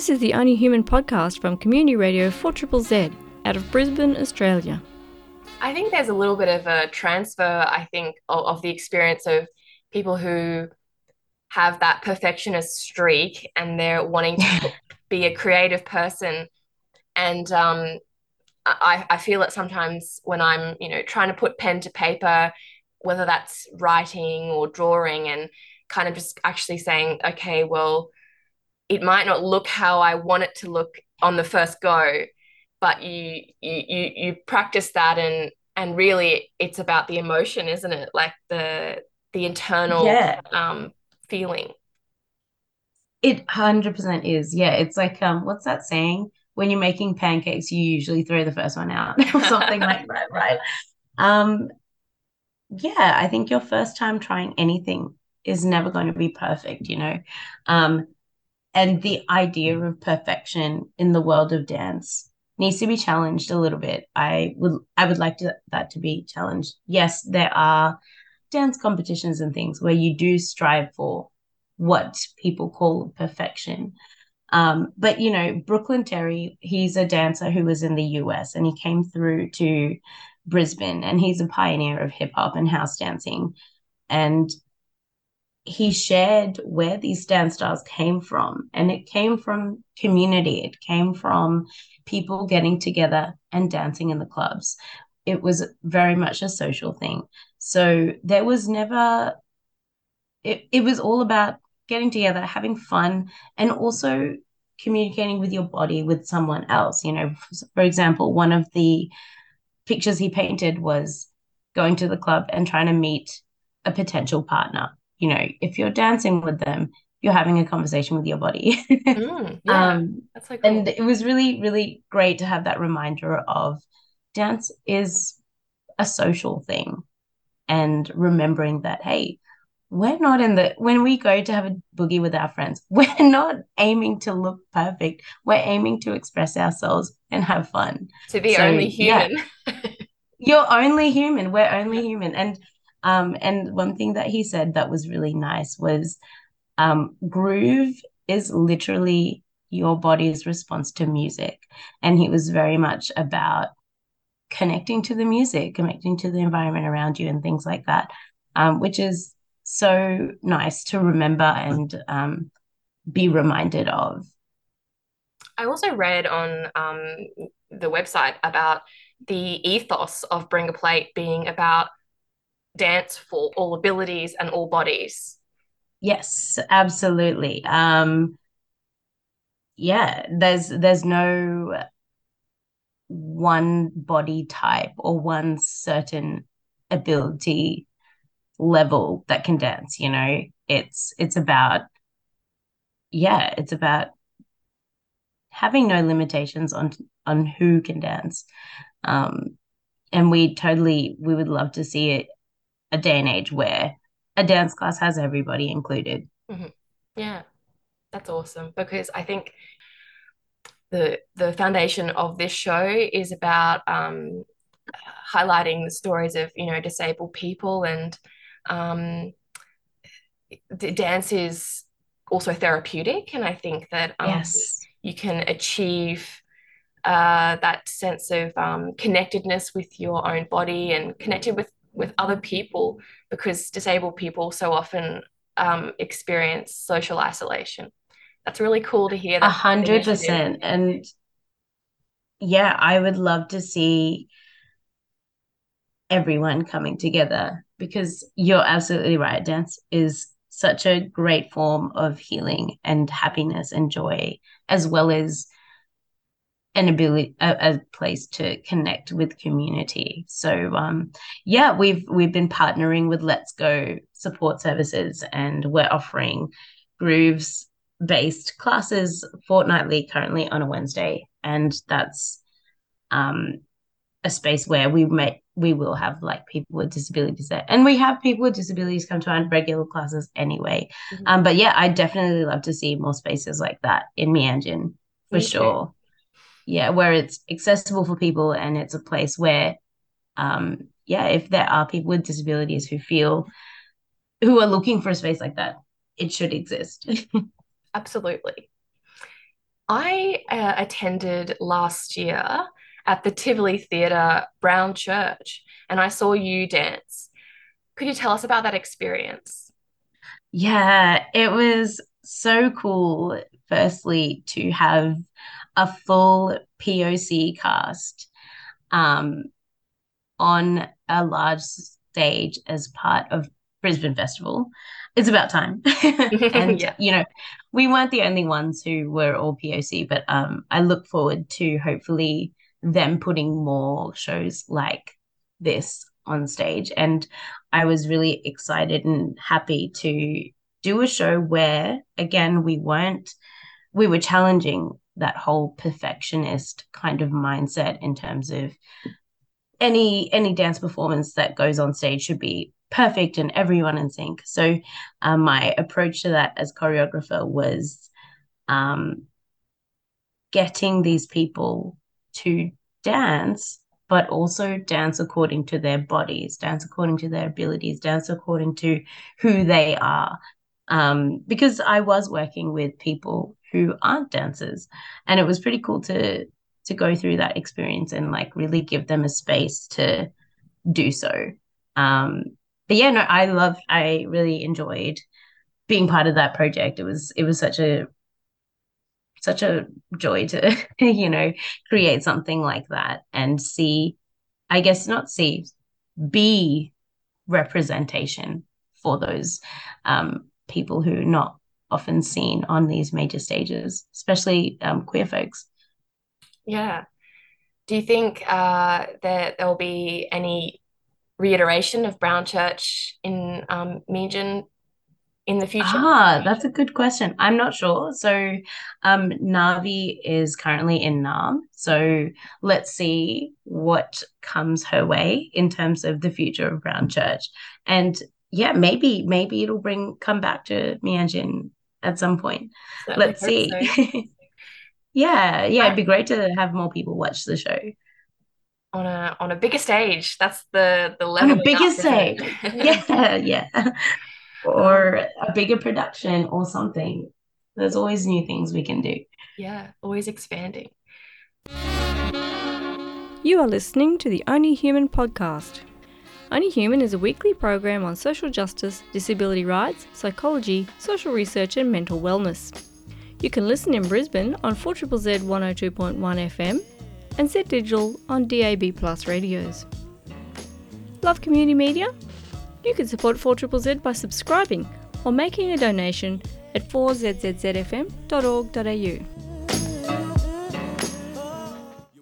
This is the Only Human podcast from Community Radio 4 Triple Z out of Brisbane, Australia. I think there's a little bit of a transfer, I think, of, of the experience of people who have that perfectionist streak and they're wanting to be a creative person. And um, I, I feel it sometimes when I'm, you know, trying to put pen to paper, whether that's writing or drawing, and kind of just actually saying, okay, well, it might not look how I want it to look on the first go, but you you you, you practice that and and really it's about the emotion, isn't it? Like the the internal yeah. um, feeling. It hundred percent is. Yeah, it's like um, what's that saying? When you're making pancakes, you usually throw the first one out or something like that, right? Um, yeah, I think your first time trying anything is never going to be perfect, you know. Um, and the idea of perfection in the world of dance needs to be challenged a little bit. I would I would like to, that to be challenged. Yes, there are dance competitions and things where you do strive for what people call perfection. Um, but you know, Brooklyn Terry, he's a dancer who was in the US and he came through to Brisbane and he's a pioneer of hip hop and house dancing. And he shared where these dance styles came from. And it came from community, it came from people getting together and dancing in the clubs. It was very much a social thing. So there was never, it, it was all about getting together, having fun, and also communicating with your body with someone else. You know, for example, one of the pictures he painted was going to the club and trying to meet a potential partner you know, if you're dancing with them, you're having a conversation with your body. mm, yeah, um, that's so cool. And it was really, really great to have that reminder of dance is a social thing and remembering that, hey, we're not in the when we go to have a boogie with our friends we're not aiming to look perfect. We're aiming to express ourselves and have fun. To be so, only human. Yeah, you're only human. We're only human. And um, and one thing that he said that was really nice was um, groove is literally your body's response to music. And he was very much about connecting to the music, connecting to the environment around you, and things like that, um, which is so nice to remember and um, be reminded of. I also read on um, the website about the ethos of Bring a Plate being about dance for all abilities and all bodies. Yes, absolutely. Um yeah, there's there's no one body type or one certain ability level that can dance, you know. It's it's about yeah, it's about having no limitations on on who can dance. Um and we totally we would love to see it a day and age where a dance class has everybody included. Mm-hmm. Yeah, that's awesome because I think the the foundation of this show is about um, highlighting the stories of you know disabled people and um, the dance is also therapeutic and I think that um, yes. you can achieve uh, that sense of um, connectedness with your own body and connected with with other people because disabled people so often um, experience social isolation. That's really cool to hear. A hundred percent, and yeah, I would love to see everyone coming together because you're absolutely right. Dance is such a great form of healing and happiness and joy, as well as an ability a, a, place to connect with community. So um yeah we've we've been partnering with let's go support services and we're offering grooves based classes fortnightly currently on a wednesday. And that's um a space where we may we will have like people with disabilities there. And we have people with disabilities come to our regular classes anyway. Mm-hmm. um but yeah i definitely love to see more spaces like that in Meanjin for sure yeah where it's accessible for people and it's a place where um yeah if there are people with disabilities who feel who are looking for a space like that it should exist absolutely I uh, attended last year at the Tivoli Theatre Brown Church and I saw you dance. Could you tell us about that experience? Yeah, it was so cool, firstly, to have a full POC cast um, on a large stage as part of Brisbane Festival. It's about time. and, yeah. you know, we weren't the only ones who were all POC, but um, I look forward to hopefully them putting more shows like this on stage. And I was really excited and happy to do a show where, again, we weren't, we were challenging that whole perfectionist kind of mindset in terms of any any dance performance that goes on stage should be perfect and everyone in sync. So um, my approach to that as choreographer was um, getting these people to dance, but also dance according to their bodies, dance according to their abilities, dance according to who they are. Um, because I was working with people who aren't dancers, and it was pretty cool to to go through that experience and like really give them a space to do so. Um, but yeah, no, I love, I really enjoyed being part of that project. It was, it was such a, such a joy to, you know, create something like that and see, I guess not see, be representation for those um, people who are not often seen on these major stages, especially um, queer folks. Yeah. Do you think uh, that there will be any reiteration of Brown Church in um, in the future? Ah, that's a good question. I'm not sure. So, um, Navi is currently in Naarm. So let's see what comes her way in terms of the future of Brown Church. And yeah, maybe maybe it'll bring come back to Meanjin at some point. Certainly let's see. So. yeah, yeah, it'd be great to have more people watch the show on a on a bigger stage. That's the the level. On a bigger stage. yeah, yeah. Or um, a bigger production or something. There's always new things we can do. Yeah, always expanding. You are listening to the Only Human podcast. Only Human is a weekly program on social justice, disability rights, psychology, social research, and mental wellness. You can listen in Brisbane on 4 Z 102.1 FM and Z Digital on DAB Plus radios. Love community media? You can support 4ZZZ by subscribing or making a donation at 4ZZZFM.org.au.